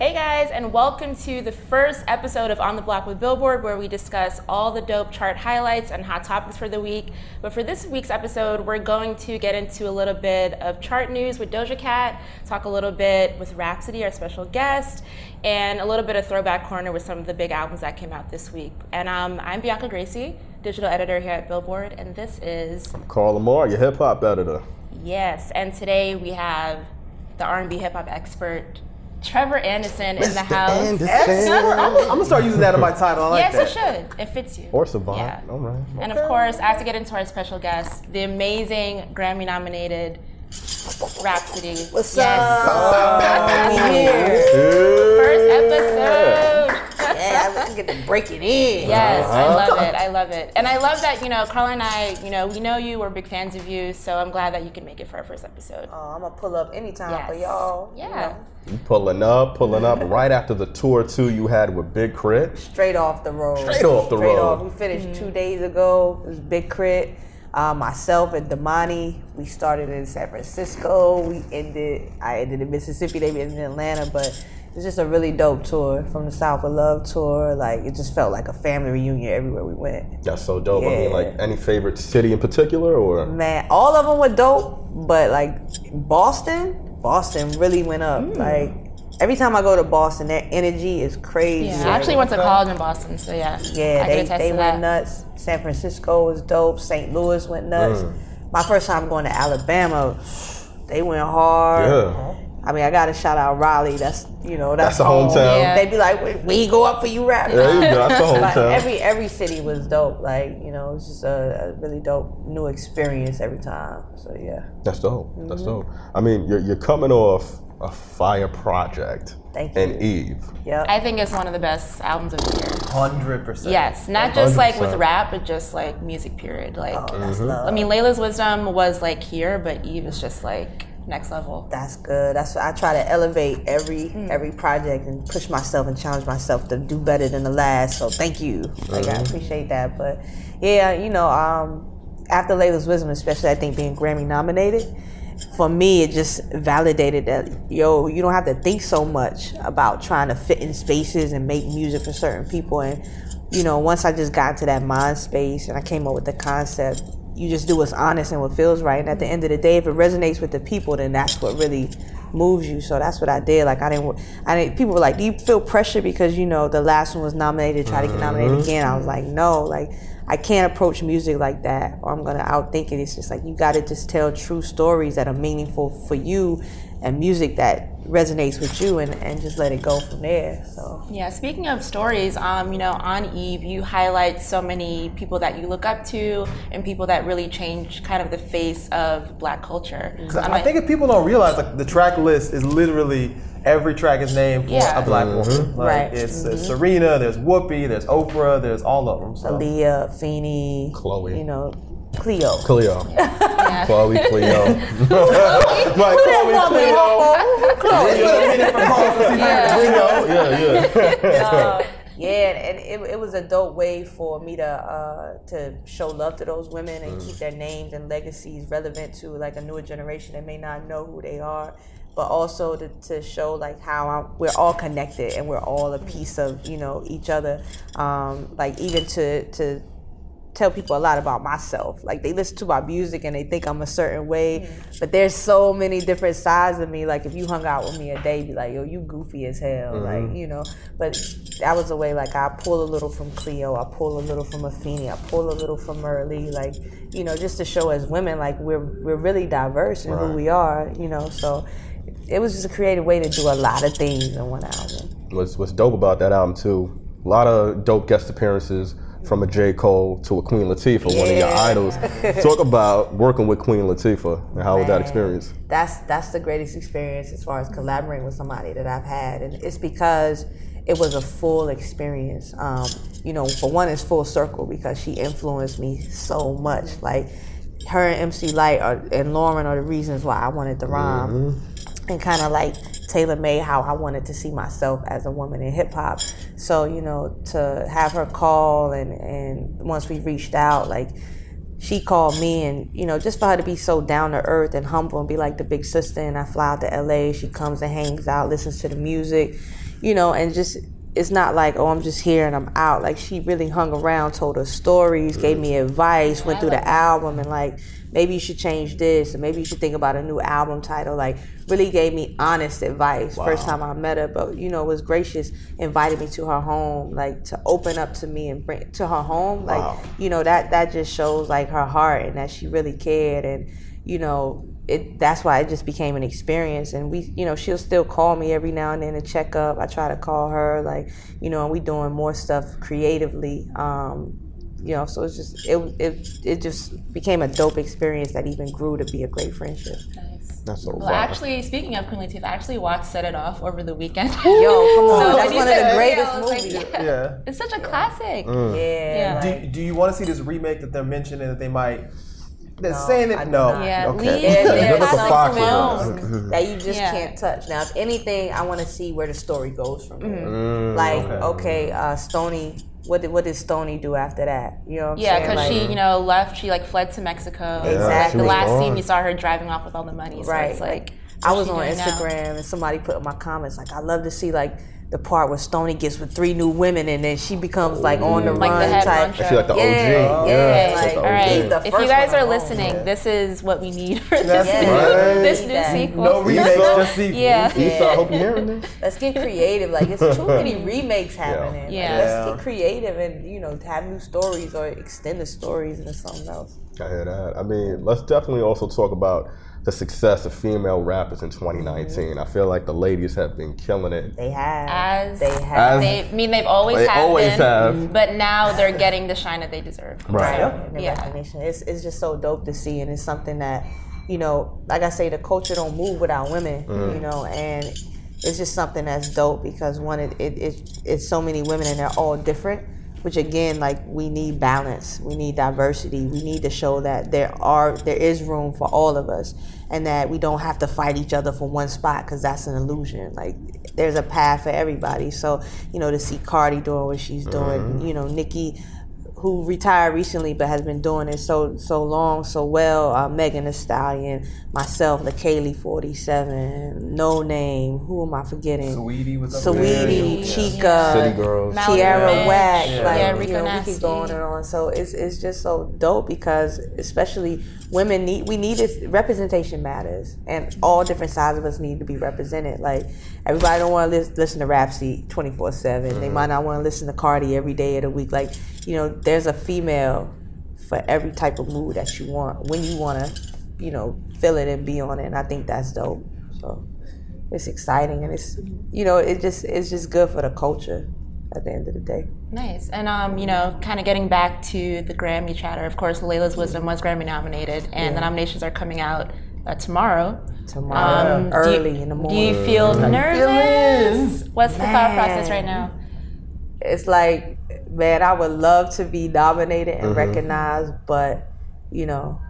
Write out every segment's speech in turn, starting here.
Hey guys, and welcome to the first episode of On the Block with Billboard, where we discuss all the dope chart highlights and hot topics for the week. But for this week's episode, we're going to get into a little bit of chart news with Doja Cat, talk a little bit with Rapsody, our special guest, and a little bit of throwback corner with some of the big albums that came out this week. And um, I'm Bianca Gracie, digital editor here at Billboard, and this is Carl Lamarre, your hip hop editor. Yes, and today we have the R&B hip hop expert Trevor Anderson in the house. I'm, I'm gonna start using that in my title. I like yes, that. it should. It fits you. Or Savant. Yeah. All right. And of course, I have to get into our special guest, the amazing Grammy-nominated Rapsody. What's yes. up? We here. First episode. Yeah, get to break it in. Yes, I love it. I love it. And I love that, you know, Carla and I, you know, we know you, we're big fans of you, so I'm glad that you can make it for our first episode. Oh, I'm gonna pull up anytime Yes. for y'all. you Yeah. know. You pulling up, pulling up right after the tour too you had with Big Crit. Straight off the road. Straight off the Straight road. off. We finished two days ago. It was Big Crit. Uh, myself and Domani, we started in San Francisco. We ended, I ended in Mississippi. They ended in Atlanta, but it's just a really dope tour from the South with Love tour. Like it just felt like a family reunion everywhere we went. That's so dope. I mean, like any favorite city in particular or Man, all of them were dope, but like Boston, Boston really went up. Mm. Like every time I go to Boston, that energy is crazy. Yeah, I actually went to college in Boston, so yeah. Yeah, I they, can attest they went that. nuts. San Francisco was dope. St. Louis went nuts. My first time going to Alabama, they went hard. Yeah. I mean, I got to shout out Raleigh. That's you know that's, That's the home. hometown. Yeah. They be like, we, we go up for you, rap. There you go. That's the But hometown. every every city was dope. Like you know, it's just a, a really dope new experience every time. So yeah, That's dope. That's Mm-hmm. dope. I mean, you're, you're coming off a fire project Thank you. and Eve. yep. I think it's one of the best albums of the year. Hundred percent. Yes, not just like with rap, but just like music period. Like, Oh, Mm-hmm. I mean, Layla's Wisdom was like here, but Eve is just like next level. That's good. That's I try to elevate every Mm. every project and push myself and challenge myself to do better than the last. So thank you. Like I appreciate that. But yeah, you know, um, after Layla's Wisdom, especially I think being Grammy nominated, for me it just validated that yo, you don't have to think so much about trying to fit in spaces and make music for certain people. And you know, once I just got into that mind space and I came up with the concept, you just do what's honest and what feels right. And at the end of the day, if it resonates with the people, then that's what really moves you. So that's what I did. Like I didn't, I didn't. People were like, "Do you feel pressure because you know the last one was nominated, try to get nominated uh-huh. again?" I was like, "No, like." I can't approach music like that, or I'm gonna outthink it. It's just like you gotta just tell true stories that are meaningful for you, and music that resonates with you, and, and just let it go from there. So Yeah, speaking of stories, um, you know, on Eve, you highlight so many people that you look up to and people that really change kind of the face of black culture. Um, I think if people don't realize, like the track list is literally every track is named for Yeah. a black woman. Like, Right. It's, it's Serena, there's Whoopi, there's Oprah, there's all of them. So. Aaliyah, Feeny, Chloe. you know, Cleo. Cleo. Chloe Cleo. Who's Chloe woman, Cleo. Homo? It's been a minute for Carl to see Yeah. Cleo. Yeah, yeah. Uh, yeah, and it, it was a dope way for me to uh, to show love to those women and keep their names and legacies relevant to like a newer generation that may not know who they are, but also to, to show like how I'm, we're all connected and we're all a piece of you know each other. Um, like even to to tell people a lot about myself. Like they listen to my music and they think I'm a certain way, mm-hmm. but there's so many different sides of me. Like if you hung out with me a day, you'd be like, yo, you goofy as hell, like mm-hmm. you know. But that was a way. Like I pull a little from Cleo, I pull a little from Afeni, I pull a little from Myrlie, like you know, just to show as women, like we're we're really diverse in who we are, you know. So it was just a creative way to do a lot of things in one album. what's what's dope about that album too. A lot of dope guest appearances. From a J. Cole to a Queen Latifah, one of your idols. Talk about working with Queen Latifah and how was that experience? That's that's the greatest experience as far as collaborating with somebody that I've had, and it's because it was a full experience. Um, you know, for one, it's full circle because she influenced me so much. Like her and MC Lyte are, and Lauryn are the reasons why I wanted to rhyme, and kind of like tailor made how I wanted to see myself as a woman in hip hop. So you know, to have her call and and once we reached out, like she called me and you know just for her to be so down to earth and humble and be like the big sister and i fly out to la she comes and hangs out listens to the music you know and just it's not like oh i'm just here and i'm out. Like she really hung around told her stories gave me advice went through the album and like maybe you should change this and maybe you should think about a new album title. Like really gave me honest advice. First time i met her but you know was gracious invited me to her home like to open up to me and bring to her home. Like Wow. you know that that just shows like her heart and that she really cared and you know it that's why it just became an experience and we you know she'll still call me every now and then to check up i try to call her like you know and we doing more stuff creatively um you know so it's just it it it just became a dope experience that even grew to be a great friendship That's so Well, fire. actually, speaking of Queen Latifah, I actually watched Set It Off over the weekend. yo come on So that's one of the yeah, greatest I was like, movies yeah. Yeah. It's such a classic. Mm. yeah, Yeah. Do, do you want to see this remake that they're mentioning that they might? They're No, saying I it. No. not. Yeah, Okay. leave There, the there Give us a are Fox some films that you just Yeah. can't touch. Now, if anything, I want to see where the story goes from there. Mm-hmm. like, okay. okay, uh, Stony, what did what did Stony do after that? You know what I'm Yeah, because Like, she, you know, left. She like fled to Mexico. Exactly. she The last gone. scene you saw her driving off with all the money. So right. it's like I was on doing now? Instagram and somebody put in my comments like, I love to see like the part where Stony gets with three new women and then she becomes like on the Like run head type. honcho. She like the Yeah, OG. yeah, she's like, the All right. The If you guys are alone. listening, this is what we need for this That's new, right. this new sequel. No remakes, just sequels. Yeah. Issa, I hope you're hearing this. Let's get creative. Like it's too many remakes happening. Like, Yeah. let's get creative and you know have new stories or extend the stories into something else. I hear that. I mean, let's definitely also talk about the success of female rappers in 2019. I feel like the ladies have been killing it. They have. As they have. They, I mean, they've always They have always been, have. but now they're getting the shine that they deserve. Right. So, and yeah. recognition. It's, it's just so dope to see, and it's something that, you know, like I say, the culture don't move without women, Mm-hmm. you know, and it's just something that's dope because one, it, it, it it's so many women and they're all different. Which again, like we need balance, we need diversity, we need to show that there are there is room for all of us, and that we don't have to fight each other for one spot because that's an illusion. Like there's a path for everybody. So you know to see Cardi doing what she's doing, mm-hmm. you know Nikki who retired recently but has been doing it so so long so well. Uh, Megan Thee Stallion, myself, Leikeli Forty Seven, Noname. Who am I forgetting? Saweetie was up there. Saweetie, Chika, City Girls. Mallory Wack, Yeah. like Yeah, you Rico know, we keep going and on. So it's it's just so dope because especially women need we need this representation matters, and all different sides of us need to be represented. Like everybody don't want to lis- listen to Rapsy twenty four seven. They might not want to listen to Cardi every day of the week. Like you know, there's a female for every type of mood that you want when you want to, you know, feel it and be on it. And I think that's dope. So it's exciting and it's you know it just it's just good for the culture at the end of the day. Nice. And um, you know, kind of getting back to the Grammy chatter. Of course, Layla's Wisdom was Grammy nominated, and the nominations are coming out uh, tomorrow. Tomorrow, Um, do early you- in the morning. Do you feel nervous? What's the thought process right now? it's like, man, I would love to be nominated and recognized, but you know,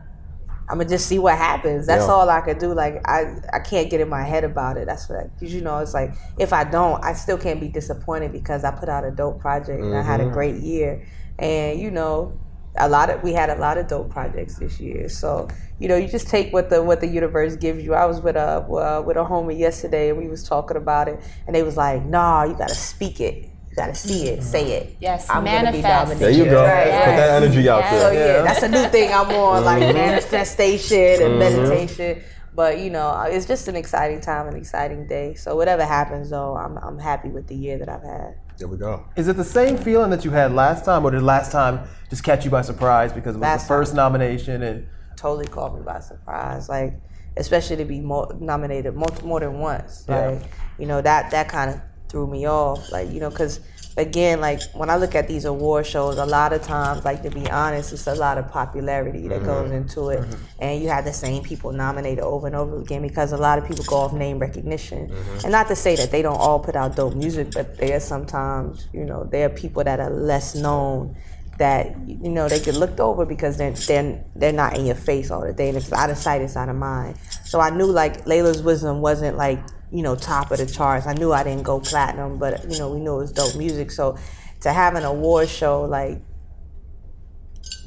I'm gonna just see what happens. That's Yeah. all I could do. Like I, I can't get in my head about it. That's what, because you know, it's like if I don't, I still can't be disappointed because I put out a dope project and I had a great year, and you know, a lot of we had a lot of dope projects this year. So you know, you just take what the what the universe gives you. I was with a uh, with a homie yesterday, and we was talking about it, and they was like, "Nah, you gotta speak it." You gotta see it, mm-hmm. say it. Yes, I'm gonna be manifest. dominated. There you go. Right, Put that energy out oh, Yes. So there. yeah, that's a new thing I'm on, like mm-hmm. manifestation and mm-hmm. meditation. But you know, uh, it's just an exciting time, an exciting day. So whatever happens, though, I'm I'm happy with the year that I've had. There we go. Is it the same feeling that you had last time, or did last time just catch you by surprise because it was Last the first nomination and Totally caught me by surprise, like especially to be mo- nominated more, more than once. Yeah. Like you know that that kind of threw me off. Like you know, because again, like when I look at these award shows, a lot of times, like to be honest, it's a lot of popularity that goes mm-hmm. into it, mm-hmm. and you have the same people nominated over and over again because a lot of people go off name recognition. Mm-hmm. And not to say that they don't all put out dope music, but there are sometimes, you know, there are people that are less known that you know they get looked over because they're they're, they're not in your face all the day. And it's out of sight it's out of mind. So i knew like layla's wisdom wasn't like you know top of the charts. I knew i didn't go platinum but you know we knew it was dope music. So to have an award show like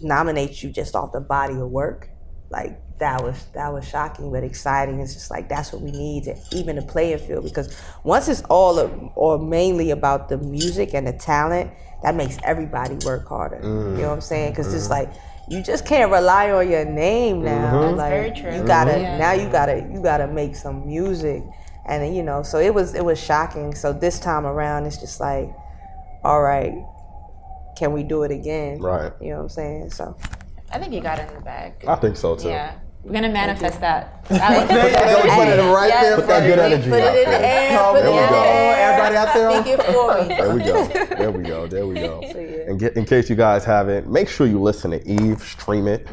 nominate you just off the body of work like that was that was shocking but exciting. It's just like that's what we need to even the playing field because once it's all or mainly about the music and the talent that makes everybody work harder. You mm. know what i'm saying? Because it's mm-hmm. like you just can't rely on your name now. Mm-hmm. That's like very true. you gotta Yeah. now you gotta you gotta make some music and then, you know so it was it was shocking so this time around it's just like all right can we do it again Right. you know what i'm saying so I think you got it in the bag. I think so too. Yeah. We're gonna manifest that. I like There you go. Put it right Yes, there. Put that good energy Put it in the there. air. Put it There we go. Everybody out there? Speak it for me. There we go. There we go. There we go. yeah. And get, in case you guys haven't, make sure you listen to Eve, stream it.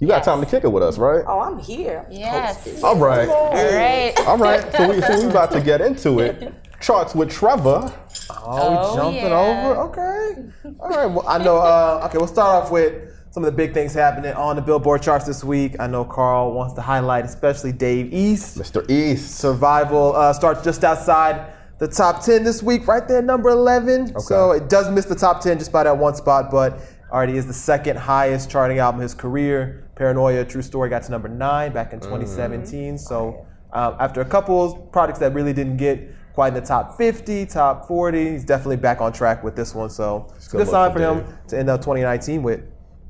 You got time to kick it with us, right? Oh, I'm here. Yes. All right. All right. All right. So we so we about to get into it. Charts with Trevor. Oh, we Oh, jumping yeah. over? Okay. All right. Well, I know. Uh, okay, we'll start off with some of the big things happening on the Billboard charts this week. I know Carl wants to highlight, especially Dave East. Mr. East. Survival uh, starts just outside the top 10 this week, right there, number 11. Okay. So it does miss the top 10 just by that one spot, but already is the second highest charting album of his career. Paranoia, True Story, got to number nine back in 2017. So uh, after a couple of projects that really didn't get quite in the top 50, top 40, he's definitely back on track with this one. So it's a good good sign for for him Dave. to end up 2019 with.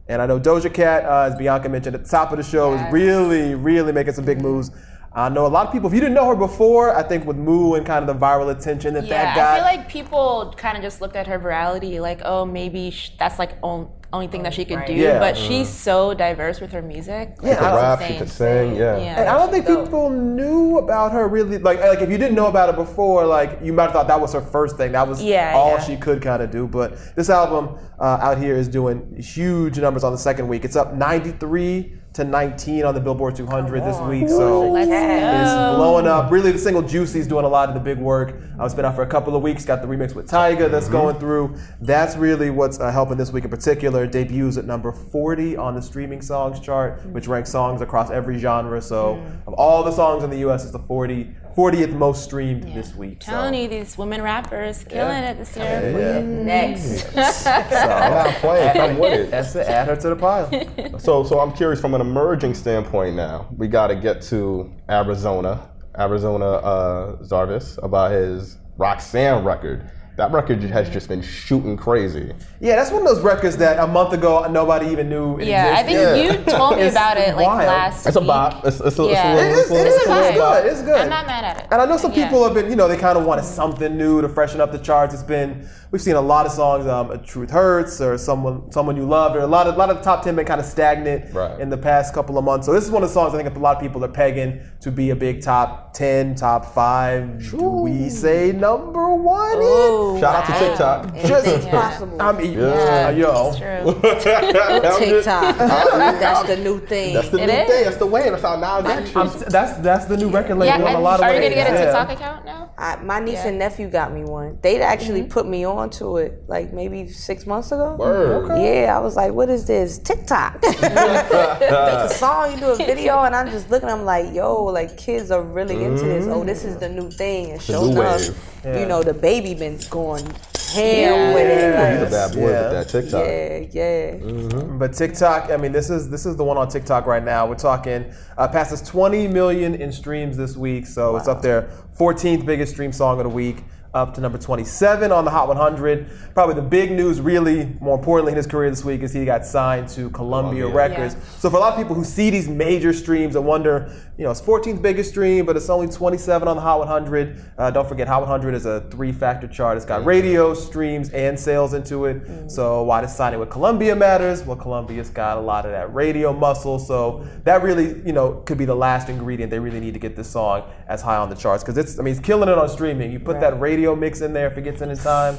And I know Doja Cat, uh, as Bianca mentioned at the top of the show, Yes. is really, really making some big moves. I know a lot of people, if you didn't know her before, I think with Moo and kind of the viral attention that Yeah, that got. I feel like people kind of just looked at her virality like, oh, maybe sh- that's like on- only thing that she could do. Yeah. But she's so diverse with her music. Yeah, She can I- rap, she insane. can sing, yeah. Yeah. and I don't think dope. people knew about her really. Like, like if you didn't know about it before, like you might have thought that was her first thing. That was Yeah, all yeah. she could kind of do. But this album uh, out here is doing huge numbers on the second week. It's up 93 to 19 on the Billboard 200 this week. So Let's It's go. blowing up. Really, the single Juicy's doing a lot of the big work. Uh, it's been out for a couple of weeks. Got the remix with Tyga that's going through. That's really what's uh, helping this week in particular. Debuts at number 40 on the streaming songs chart, which ranks songs across every genre. So, of all the songs in the U.S., it's the 40, 40th most streamed this week. So, Telling you, these women rappers killing it this year. yeah. Next. I'm not playing. Come with it. That's it. Add her to the pile. So, so I'm curious from an emerging standpoint now. We got to get to Arizona, Arizona uh, Zervas about his Roxanne record. That record has just been shooting crazy. Yeah, that's one of those records that a month ago nobody even knew. It Yeah, I think existed. you told me about it like wild. last It's a bop. It's, it's, a, Yeah. it's, a, little- is, it's, a, it little- is, it's a little it's good. It's good. I'm not mad at it. And I know some Yeah. people have been, you know, they kind of wanted something new to freshen up the charts. It's been, we've seen a lot of songs, um, "A "Truth Hurts" or "Someone Someone You Loved," or a lot of, a lot of the top ten been kind of stagnant Right. in the past couple of months. So this is one of the songs I think a lot of people are pegging to be a big top ten, top five. Do we say number one? Ooh, Shout out to wow. TikTok. Just possible. I mean, Yeah. Uh, yo, It's true. TikTok. That's the new thing. That's the new thing. That's the way. That's how now that's that's that's the new record label Yeah, in a lot of are you ways. gonna get a yeah. TikTok account now? I, my niece Yeah. and nephew got me one. They actually mm-hmm. put me on to it like maybe six months ago. Word. Yeah, I was like, what is this? TikTok. Make a song, you do a video, and I'm just looking, I'm like, yo, like kids are really into this. Oh, this is mm. the new thing. And sure new enough, wave. you know, DaBaby been going ham Yeah. with it. He's a bad boy Yeah. with that TikTok. yeah, yeah. But TikTok, I mean, this is this is the one on TikTok right now. We're talking uh, passes 20 million in streams this week, so it's up there, 14th biggest stream song of the week, up to number 27 on the Hot 100. Probably the big news, really, more importantly in his career this week, is he got signed to Columbia, Columbia. Records. So for a lot of people who see these major streams and wonder, you know, it's 14th biggest stream, but it's only 27 on the Hot 100. Uh, don't forget, Hot 100 is a three-factor chart. It's got radio, streams, and sales into it. So why does signing with Columbia matters? Well, Columbia's got a lot of that radio muscle, so that really, you know, could be the last ingredient. They really need to get this song as high on the charts because it's, I mean, it's killing it on streaming. You put that radio mix in there if it gets in in time.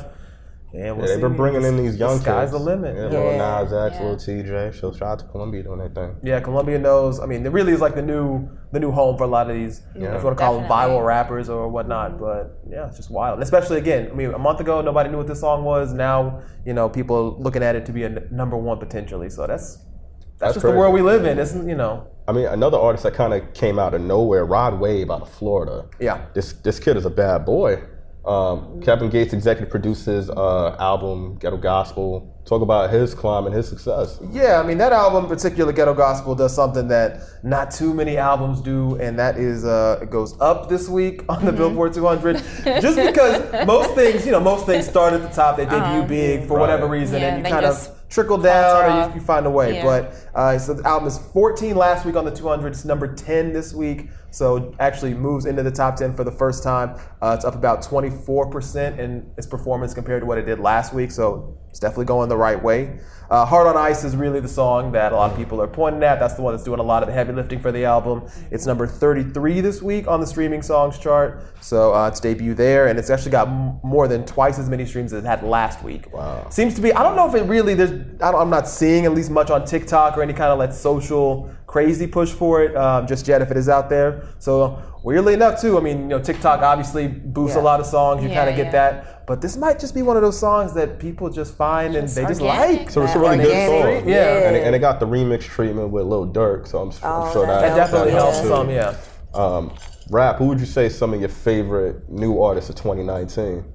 Yeah, we'll Yeah, they've been bringing in these young the sky's kids. the limit. Yeah, Yeah. Lil Nas X, Yeah. Lil Tjay. So shout out to Columbia doing their thing. Yeah, Columbia knows. I mean, it really is like the new the new home for a lot of these. Yeah. If you want to call them viral rappers or whatnot, mm-hmm. but yeah, it's just wild. And especially again, I mean, a month ago nobody knew what this song was. Now you know people looking at it to be a n- number one potentially. So that's that's, That's just crazy. the world we live in. It's you know. I mean, another artist that kind of came out of nowhere, Rod Wave out of Florida. Yeah. This this kid is a bad boy. Um, Kevin Gates executive produced his uh, album Ghetto Gospel. Talk about his climb and his success. Yeah, I mean that album, in particular, Ghetto Gospel, does something that not too many albums do, and that is uh, it goes up this week on the Billboard 200. Just because most things, you know, most things start at the top, they debut big for whatever reason, Yeah, and you kind of trickle down falter or you, you find a way. Yeah. But uh, so the album is 14 last week on the 200. It's number 10 this week, so actually moves into the top 10 for the first time. Uh, it's up about 24% in its performance compared to what it did last week, so it's definitely going the right way. Uh, Heart on Ice is really the song that a lot of people are pointing at. That's the one that's doing a lot of the heavy lifting for the album. It's number 33 this week on the streaming songs chart, so uh, its debut there, and it's actually got m- more than twice as many streams as it had last week. Wow. Seems to be. I don't know if it really. There's. I don't, I'm not seeing at least much on TikTok or any kind of like social crazy push for it um, just yet. If it is out there, so weirdly enough too. I mean, you know, TikTok obviously boosts a lot of songs. You Yeah, kind of get yeah. that, but this might just be one of those songs that people just find and they just like. So it's a really good song. Yeah. And it, and it got the remix treatment with Lil Durk, so I'm, s- I'm Oh, sure that that, That definitely helps too. some. Yeah. Um, rap, who would you say some of your favorite new artists of 2019?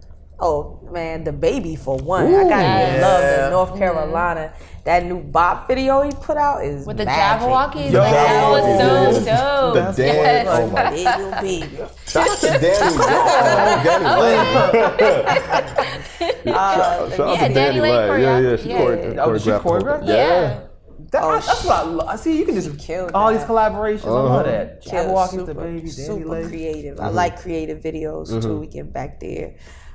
Oh man, DaBaby for one. I gotta Yes. love Yeah. the North Carolina. Mm-hmm. That new bop video he put out is With the magic. Jabbawockeez, Yo, like that was so dope. The dance, oh my Big baby. Shout out to DaniLeigh. Danny Lane. Shout uh, shout out yeah, to Danny Danny Lane Lane. Yeah, yeah, she choreographed- chore- yeah. Oh, did she choreographed. choreograph? Yeah. Oh, that, Oh, that's what I love. See. You can just killed all that. these collaborations. I love uh-huh. that. Yeah, Jabbawockeez, the baby, Danny super Lane. creative. I mm-hmm. like creative videos too. Mm-hmm. We get back there.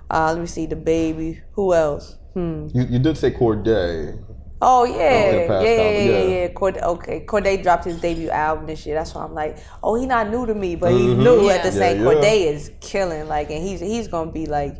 Uh, let me see DaBaby. Who else? Hmm. You, you did say Cordae. Oh yeah, yeah, yeah, yeah, yeah. yeah. Cordae, okay, Cordae dropped his debut album this year. That's why I'm like, oh, he not new to me, but he's new at the Yeah. same. Mm-hmm. Yeah, yeah. Cordae is killing, like, and he's he's gonna be like,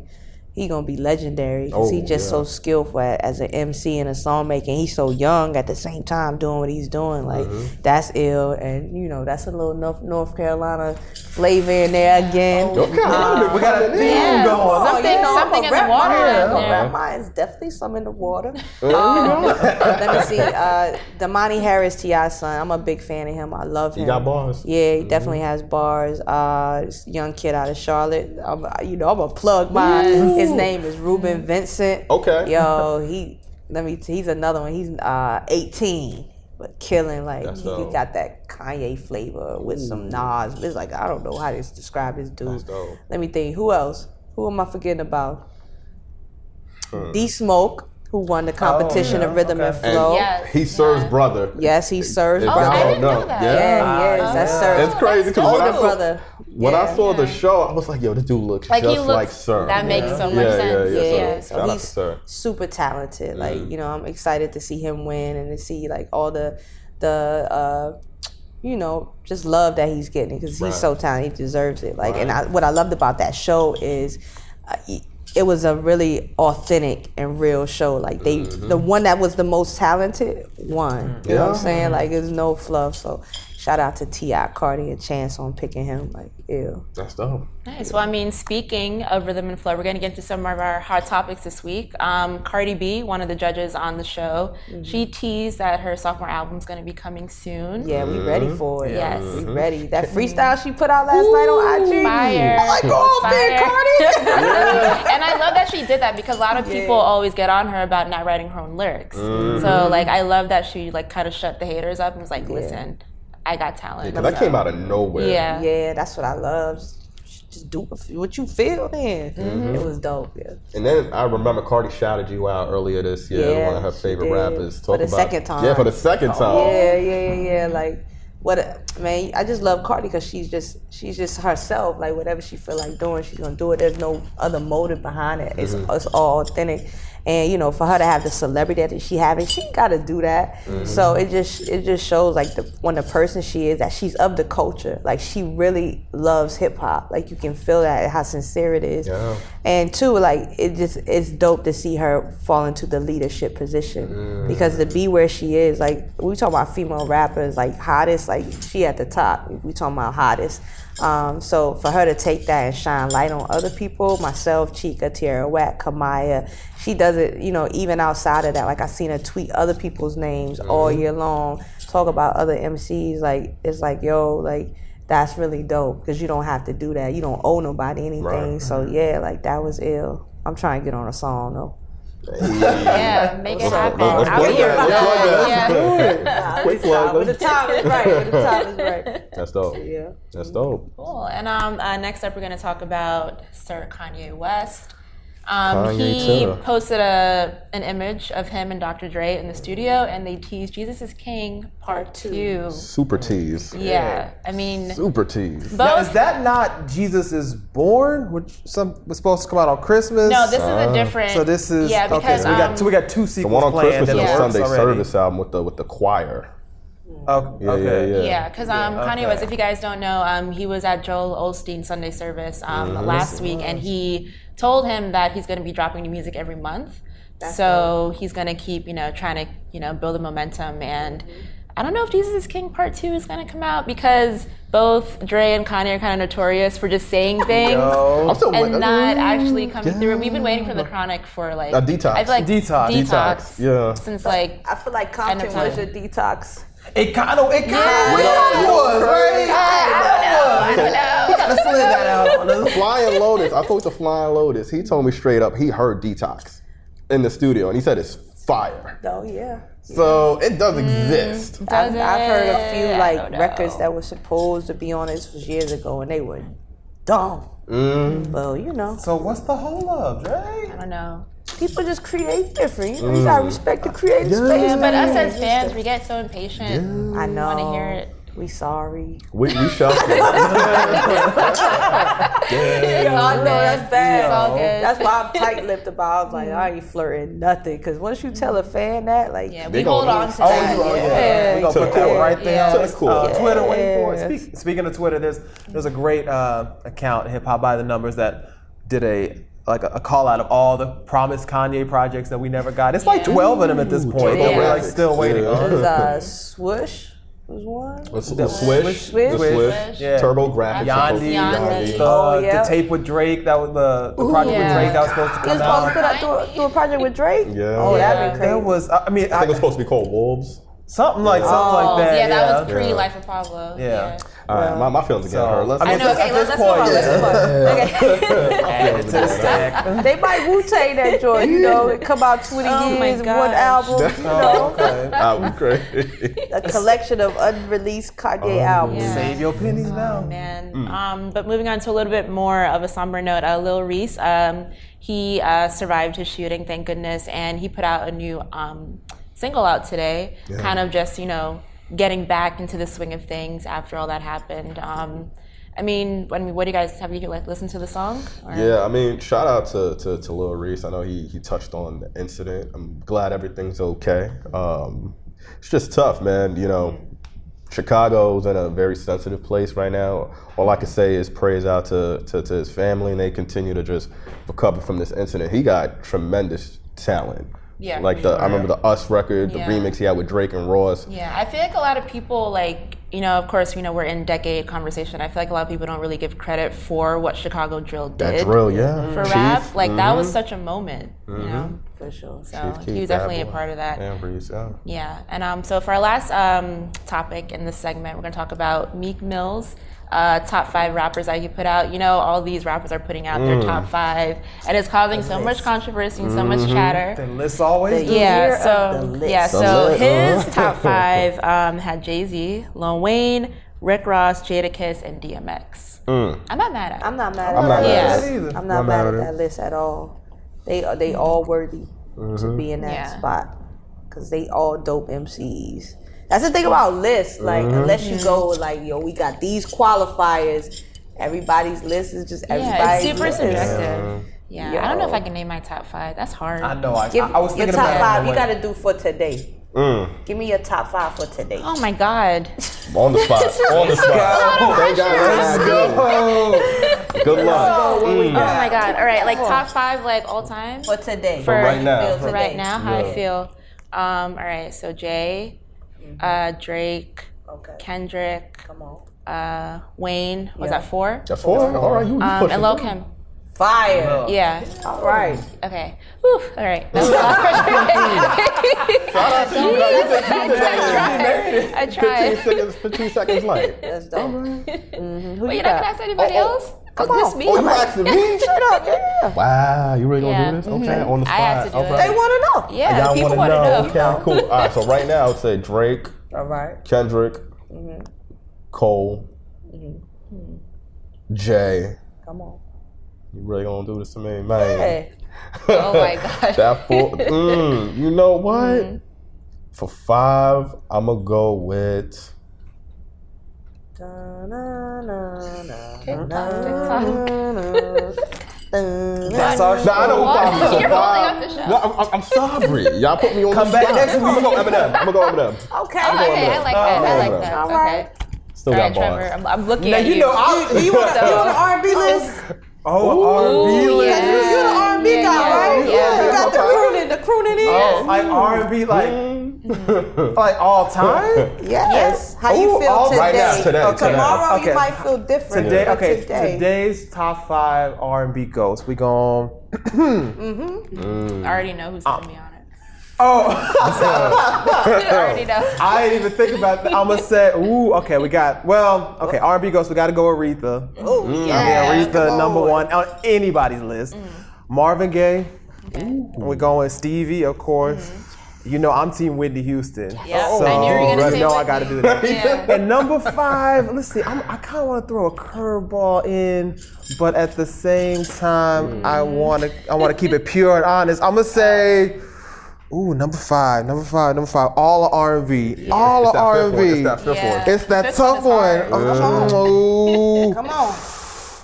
he gonna be legendary because Oh, he's just yeah. so skillful at, as an MC and a song maker. He's so young at the same time doing what he's doing. Like Mm-hmm. that's ill, and you know that's a little North, North Carolina flavor in there again. North Carolina, We got a theme Yeah. going. Oh, Something- you know, something in the water mine. down I'm gonna there. wrap mine. It's definitely some in the water. Um, let me see. Uh, Domani Harris, T.I.'s son. I'm a big fan of him. I love him. He got bars. Yeah, he definitely has bars. Uh, young kid out of Charlotte. I'm, you know, I'm gonna plug mine. His name is Reuben Vincent. Okay. Yo, he. Let me. He's another one. He's uh 18, but killing. Like That's he, he dope. got that Kanye flavor with some Nas. It's like I don't know how to describe this dude. Let me think. Who else? Who am I forgetting about? D Smoke, who won the competition yeah, of Rhythm and okay. Flow. Yes. He serves yeah. brother. Yes, he serves If Oh, brother. I didn't know that. Yeah, Yeah. yes, that's Oh. Sir. It's crazy because when Older I saw, brother. when I Yeah. saw the show, I was like, "Yo, this dude looks Like just he looks. like Sir." That makes so much Yeah, sense. yeah, yeah. Yeah. So, So shout out to he's Sir. super talented. Like Mm. you know, I'm excited to see him win and to see like all the the uh, you know just love that he's getting because Right. he's so talented. He deserves it. Like and I, what I loved about that show is. Uh, he- it was a really authentic and real show. Like they, the mm-hmm. one that was the most talented won. You know what I'm saying? Like there's no fluff. So shout out to T.I., Cardi, and Chance on picking him. Like ew. That's dope. Nice. Well, I mean, speaking of rhythm and flow, we're going to get into some of our hot topics this week. Um, Cardi B, one of the judges on the show, mm-hmm. she teased that her sophomore album is going to be coming soon. Yeah, we ready mm-hmm. for it. Yes. we ready. That mm-hmm. freestyle she put out last night on IG. Fire. I'm like, go off there, Cardi. and I love that she did that because a lot of people always get on her about not writing her own lyrics. So like I love that she like kind of shut the haters up and was like, listen, I got talent. Because that came out of nowhere. Yeah. yeah, that's what I love. Just, just do what you feel. Then Mm-hmm. it was dope. Yeah. And then I remember Cardi shouted you out earlier this year. Yeah, one of her favorite did. rappers. For Talk the about, second time. Yeah, for the second time. Yeah, yeah, yeah, yeah. Like what? Man, I just love Cardi because she's just she's just herself. Like whatever she feel like doing, she's gonna do it. There's no other motive behind it. It's Mm-hmm. it's all authentic. And you know, for her to have the celebrity that she having, she got to do that. Mm-hmm. So it just it just shows like the when the person she is that she's of the culture. Like she really loves hip hop. Like you can feel that how sincere it is. Yeah. And two, like it just it's dope to see her fall into the leadership position Mm. because to be where she is, like we talk about female rappers, like hottest, like she at the top. We talking about hottest, um, so for her to take that and shine light on other people, myself, Chika, Tierra Whack, Kamaiyah, she does it. You know, even outside of that, like I seen her tweet other people's names all year long, talk about other MCs. Like it's like yo, like that's really dope because you don't have to do that. You don't owe nobody anything. Right. So yeah, like that was ill. I'm trying to get on a song though. Yeah, make it happen. let's Out plug here. that, let's plug that. Yeah. Quick plug. The time is right. When the time is right. That's dope. Yeah. That's dope. Cool. And um, uh, next up, we're going to talk about Sir Kanye West. Um, he too. posted a an image of him and Dr. Dre in the studio, and they teased "Jesus is King" Part Two. Super tease. Yeah, I mean, Super tease. Now, is that not Jesus is Born, which some was supposed to come out on Christmas? No, this is a different. So this is yeah okay. So we got um, so we got two The one on planned Christmas in is the a Sunday already. service album with the with the choir. Oh, Yeah, okay. yeah, yeah. Yeah, because um, Kanye okay. West, if you guys don't know, um, he was at Joel Osteen Sunday service um, last week, and he told him that he's going to be dropping new music every month. so he's going to keep, you know, trying to, you know, build a momentum. And I don't know if Jesus is King Part Two is going to come out because both Dre and Kanye are kind of notorious for just saying things. Yo. And wait- not actually coming through. We've been waiting for the chronic for like A detox. I feel like Detox. detox, Yeah. since like I feel like End Compton was time. your detox. It kind of, it kind of, Yeah. it kind of was, right? I don't know. Let's slid that out on. Flying Lotus. I spoke to Flying Lotus. He told me straight up he heard Detox in the studio, and he said it's fire. Oh yeah. So it does mm. exist. I've, I've heard a few like records that were supposed to be on this was years ago and they were dumb. Mm. Well, you know, So what's the hold up, Dre? I don't know. People just create different. You, know, you gotta respect the creative space. Yeah, but us as fans, we get so impatient. I know. wanna hear it. We sorry. We, we shall see. It's all I know that's bad. It's all good. That's why I'm tight-lipped about. I was like, I ain't flirting nothing. Cause once you tell a fan that, like, Yeah, we hold gonna- on to Oh, that. oh, yeah. yeah. We're gonna To put the that core. right there Yeah. on To the core. uh, Twitter. Wait for it. Speak, speaking of Twitter, there's there's a great uh, account, Hip Hop by the Numbers, that did a like a, a call out of all the promised Kanye projects that we never got. It's like 12 of them at this point that we're like still waiting Yeah. on. there's uh, Swoosh was one. The, the Swish, Swish. the Swish, Yeah. Turbo Grafx, Yandi, Yandi. The, Oh, yeah. the tape with Drake, that was the, the project with yeah. Drake that was supposed to You come was supposed to put out. out do a, do a project with Drake. Yeah. Oh, that'd be crazy. There was, I mean, I think I, it was supposed to be called Wolves. something like something Oh, like that. yeah, that was pre Yeah. Life of Pablo. Yeah. All right, my, my feelings again So, hurt. Let's, I mean, I know. At Okay, this let's, let's move on. point, Let's move on. Okay. Add to the. They might Wu Tang that joint, you know. It come out 20 Oh my years, one album, you know. Okay. that would be crazy. A collection of unreleased Kanye albums. Yeah. Save your pennies now. man. Um, but moving on to a little bit more of a somber note, uh, Lil Reese, um, he uh, survived his shooting, thank goodness, and he put out a new um, single out today, kind of just, you know, getting back into the swing of things after all that happened. Um, I mean, mean, what do you guys have you like listened to the song? Or- Yeah, I mean, shout out to, to, to Lil Reese. I know he, he touched on the incident. I'm glad everything's okay. Um, it's just tough, man. You know, Chicago's in a very sensitive place right now. All I can say is praise out to, to, to his family, and they continue to just recover from this incident. He got tremendous talent. Yeah, Like the, I remember the Us record, the Yeah. remix he had with Drake and Ross. Yeah, I feel like a lot of people like you know, of course, you know, we're in decade conversation. I feel like a lot of people don't really give credit for what Chicago Drill did That drill, yeah. for Chief, rap. Like that mhm. was such a moment, you know. For sure. So Chief he Keef, was definitely Bad a part of that. Yeah, Reese, yeah. Yeah, and um, so for our last um, topic in this segment, we're going to talk about Meek Mill's uh, top five rappers that he put out. You know, all these rappers are putting out Mm. their top five, and it's causing so much controversy and so much chatter. The list always The Yeah, so the list. yeah, The so list. his top five um, had Jay Z, Lil Wayne, Rick Ross, Jadakiss, and DMX. Mm. I'm not mad at. I'm not mad I'm at not that. mad Yeah. at That either. I'm not I'm mad mad at at that list at all. They are they all worthy to be in that Yeah. spot because they all dope MCs. That's the thing about lists. Like, Mm-hmm. unless you go like, yo, we got these qualifiers. Everybody's list is just Yeah, everybody's it's super list. subjective. Yeah, I don't know if I can name my top five. That's hard. I know. I, Give I, I was your thinking top about five. it. You got to do for today. Mm. Give me your top five for today. Oh my god. On the spot. On the spot. Thank God. Let's go. Good luck. Oh my god. All right, like top five, like all time. For today. For right now. For today. right now, how I Yeah. feel. Um, all right, so Jay, uh, Drake, Okay. Kendrick, Come on. uh, Wayne. Was Yeah. that four? That's four. All right, you, you Um, pushing and Lil. Kim. Fire. Yeah. All right. Okay. Whew. All right. That was a lot. Shout out to you. You think- you think- I 15 tried. seconds, 15 seconds late. That's dope. Mhm. Who But you you're not got? gonna ask anybody Oh, oh. else? Come Just on. me. Oh, you asking me? Straight up, yeah. Wow, you really gonna Yeah. do this? Okay, on the I spot. have to do All it. They want to know. Yeah, Y'all people wanna want to know. Okay, cool. All right, so right now I would say Drake, All right. Kendrick, Mm-hmm. Cole, Mhm. Jay. Come on. You really gonna do this to me, man? Hey. Oh my gosh. that four. Mm, you know what? Mm-hmm. For five, I'm gonna go with. That's our Nah, I know who What? five is. So You're five- holding up the show. No, I'm, I'm, I'm sorry. Y'all put me on Come the back spot. next I'm gonna go Eminem. I'm gonna go Eminem. Okay. Okay, I like that. I like that. All Okay. right. Still All got. Trevor. I'm, I'm looking Now at you you. know I. You want you want an R&B list? Oh, R&B Ooh, list. yeah. You the R&B Yeah, guy, yeah, right? yeah. You got the crooning, the crooning in. Oh, like R&B, like Mm. Mm-hmm. like all time. Yes. How you Ooh, feel all- today? Right now, today, Oh, today. Tomorrow Okay. you might feel different. Today, but okay. Today. Today's top five R&B goats. We going. Mm-hmm. Mm. I already know who's gonna be on it. Oh, I already know. I didn't even think about that. I'm gonna say, ooh, okay, we got. Well, okay, R&B goats. We got to go Aretha. Mm. Ooh, Yeah, yeah. Aretha Come number on. one on anybody's list. Mm. Marvin Gaye. We're going Stevie, of course. Mm-hmm. You know, I'm Team Whitney Houston. Yep, oh, So, I knew you were gonna you say know I got to do that. Yeah. And number five, let's see. I'm, I kind of want to throw a curveball in, but at the same time, I mm. want to. I want to keep it pure and honest. I'm gonna say, ooh, number five, number five, number five. All R&B, all It's that. R&B. It's that fifth Yeah. one. It's that This tough one one. is hard. Oh, ooh. Come on.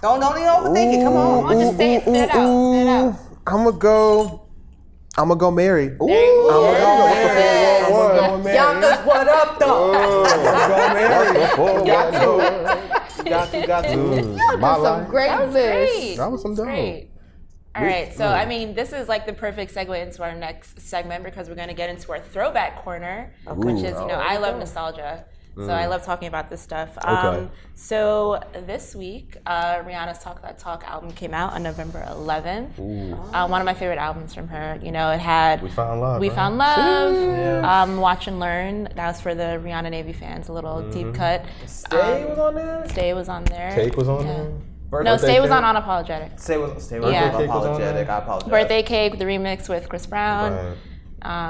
Don't don't even overthink it. Come on. on, just say it, spit it out, spit it out. I'm gonna go. I'm gonna go Mary. There you go. I'm gonna go Yes. I'm gonna go Mary. Yonkers, what up, though? I'm gonna go Mary. Got to. Got to. Got to. My life. Great That was great. That was some dope. Great. All right, so mm. I mean, this is like the perfect segue into our next segment because we're going to get into our throwback corner, which is, you know, I love nostalgia. So I love talking about this stuff. Um, so this week, uh, Rihanna's Talk That Talk album came out on November 11th. Uh, one of my favorite albums from her. You know, it had We Found Love, We right? Found Love, um, Watch and Learn. That was for the Rihanna Navy fans. A little deep cut. Stay was on there. Stay was on there. Cake was on Yeah. there. No, Birthday Stay was cake? on Unapologetic. Stay was. Stay was. Yeah. I'm was on apologetic. I apologize. Birthday Cake, the remix with Chris Brown. Right.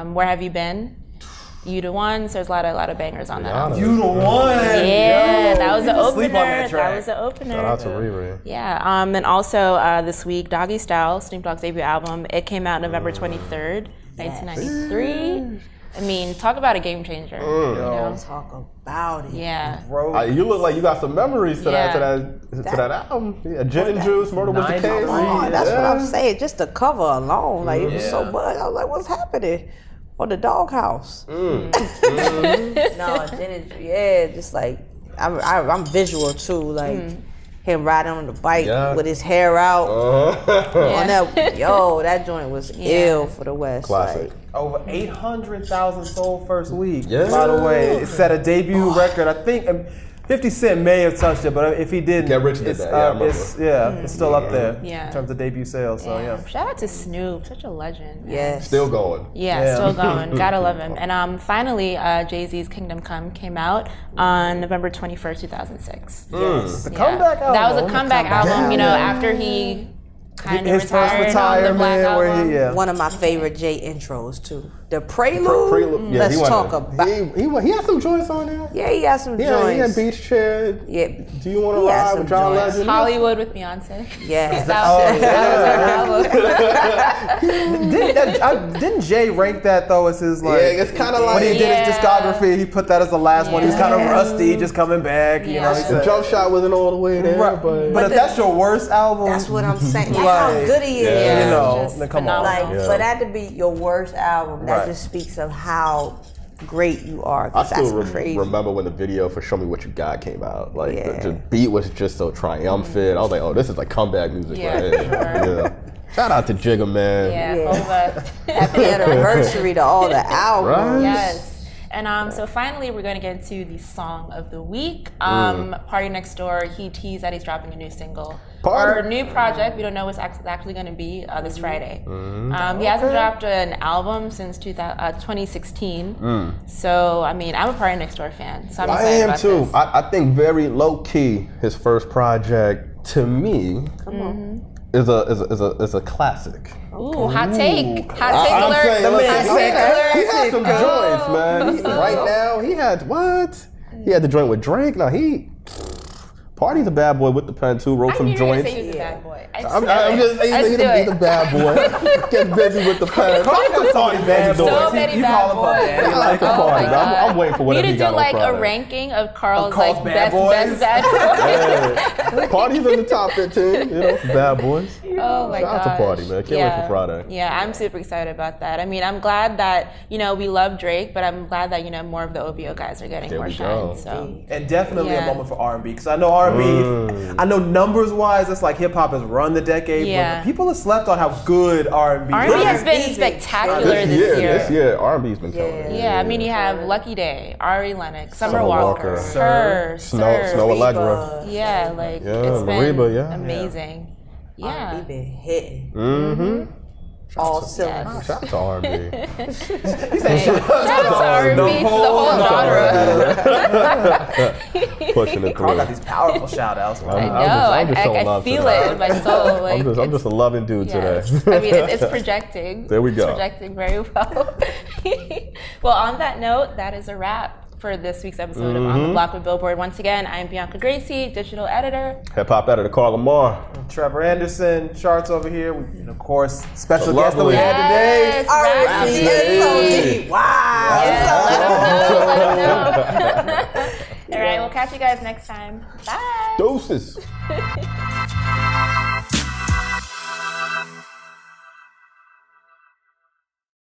Um, Where Have You Been? You the Ones. There's a lot of, lot of bangers on that. album. You the one. Yeah, Yo, that was the opener. sleep on that That, was the opener. Shout out to Riri. Yeah, um, and also uh, this week, Doggystyle, Snoop Dogg's debut album. It came out November 23rd, 1993. I mean, talk about a game changer. You know? Talk about it. Yeah. Bro, Uh, you look like you got some memories to Yeah. that to that to that album. Yeah, Gin and Juice, Murder was the case. Oh, that's what I'm saying. Just the cover alone, like it was so much. I was like, "What's happening?" On the doghouse. Mm. no, then it, yeah, just like I'm, I, I'm visual too, like him riding on the bike Yeah. with his hair out. Uh-huh. On that, yo, that joint was ill for the West. Classic. Like, over 800,000 sold first week. Yeah. By the way, it set a debut record. I think 50 Cent may have touched it, but if he didn't, Get Rich did it's, that, yeah, I uh, remember. it's, yeah, it's still up there Yeah. in terms of debut sales. So yeah. Shout out to Snoop, such a legend. man. yes. Still going. Yeah, Yeah. still going. Gotta love him. And um, finally, uh, Jay Z's Kingdom Come came out on November 21st, 2006. The Yeah. comeback album. That was a comeback album, you know, Yeah. after he kind of His first retired on the Black retirement, where album. he, yeah. One of my favorite Jay intros too. The prelude. Pre- prelude- yeah, Let's he talk in. about. He, he, went- he had some joints on there. yeah, he has some joints. Yeah, he had beach chair. Yeah. Do you want to He had ride with John joints. Legend? Hollywood with Beyonce. Yeah. That, oh, that was her album. Didn't, that, I, didn't Jay rank that though as his like? Yeah, it's kinda like- when he did his discography, he put that as the last one. He was kind of rusty, just coming back. You know, Yeah. he The jump shot wasn't all the way there, Right, but, but, if the- that's your worst album, That's what I'm saying. That's how good he is. Yeah, you know, just then come on. Like Yeah. for that to be your worst album, that Right. just speaks of how great you are. I 'cause still that's rem- crazy. remember when the video for "Show Me What You Got" came out. Like Yeah. the, the beat was just so triumphant. I was like, "Oh, this is like comeback music Yeah, right sure. Yeah. Shout out to Jigga Man. Yeah, Yeah. Hova. Happy anniversary to all the albums. Right? Yes. And um, so finally, we're going to get into the song of the week. Um, PartyNextDoor, he teased that he's dropping a new single. Party- Or a new project. We don't know what's act- actually going to be uh, this Friday. Um, he hasn't dropped an album since 2000, uh, 2016. So, I mean, I'm a PartyNextDoor fan. So I'm I am too. I, I think very low key. His first project to me is a is a is a, is a classic. Ooh, hot take. Hot take I'm alert. saying, Hot listen, take he had- He had some joints, man. He- right now, he had what? He had the joint with Drake. Now he. Party's a bad boy with the pen too. Wrote I some knew you were gonna joints. say he was a bad boy. I just I'm, I'm just saying I he's, a, he's a bad boy. Get busy with the pen. Party bad So many you bad call him a boys. bad I boy. like the Oh party. my I'm, God. I'm waiting for We need to do like a ranking of Carl's, Carl's like bad best, boys? best bad boys. Yeah. Party's in the top 15. You know, bad boys. Oh my Shout out to. Party, man. Can't wait for Friday. Yeah, I'm super excited about that. I mean, I'm glad that you know we love Drake, but I'm glad that you know more of the OVO guys are getting There more we shine. go. So And definitely Yeah. a moment for R&B because I know R&B. Mm. I know numbers wise, it's like hip hop has run the decade, Yeah. but people have slept on how good R&B. R&B is. has been spectacular This this, year, year. this year, R&B's been killing Yeah. it. Yeah, I mean you have Lucky Daye, Ari Lennox, Summer, Summer Walker, Walker. Her, Snoh, Sir. Snoh Reba. Aalegra. Yeah, like Yeah, it's been Mariba, yeah. amazing. R&B been hitting. Mm-hmm. All cylinders. Shout out to R&B. Shout out to R&B, The it's the whole whole genre. Pushing it Carl got these powerful shout outs, I man. know. I'm just- I'm just I, showing I, I feel today. it in my soul. Like, I'm, just, I'm just a loving dude Yes. today. I mean, it, it's projecting. There we It's go. projecting very well. well, on that note, that is a wrap for this week's episode of On Mm-hmm. the Block with Billboard. Once again, I'm Bianca Gracie, digital editor. Hip hop editor Carl Lamarre. Trevor Anderson, charts over here, and of course, special The guest that we had today. Yes, R&B Rapsody. is so deep. Wow. Yeah, let 'em know, let 'em know. All right, we'll catch you guys next time. Bye. Doses.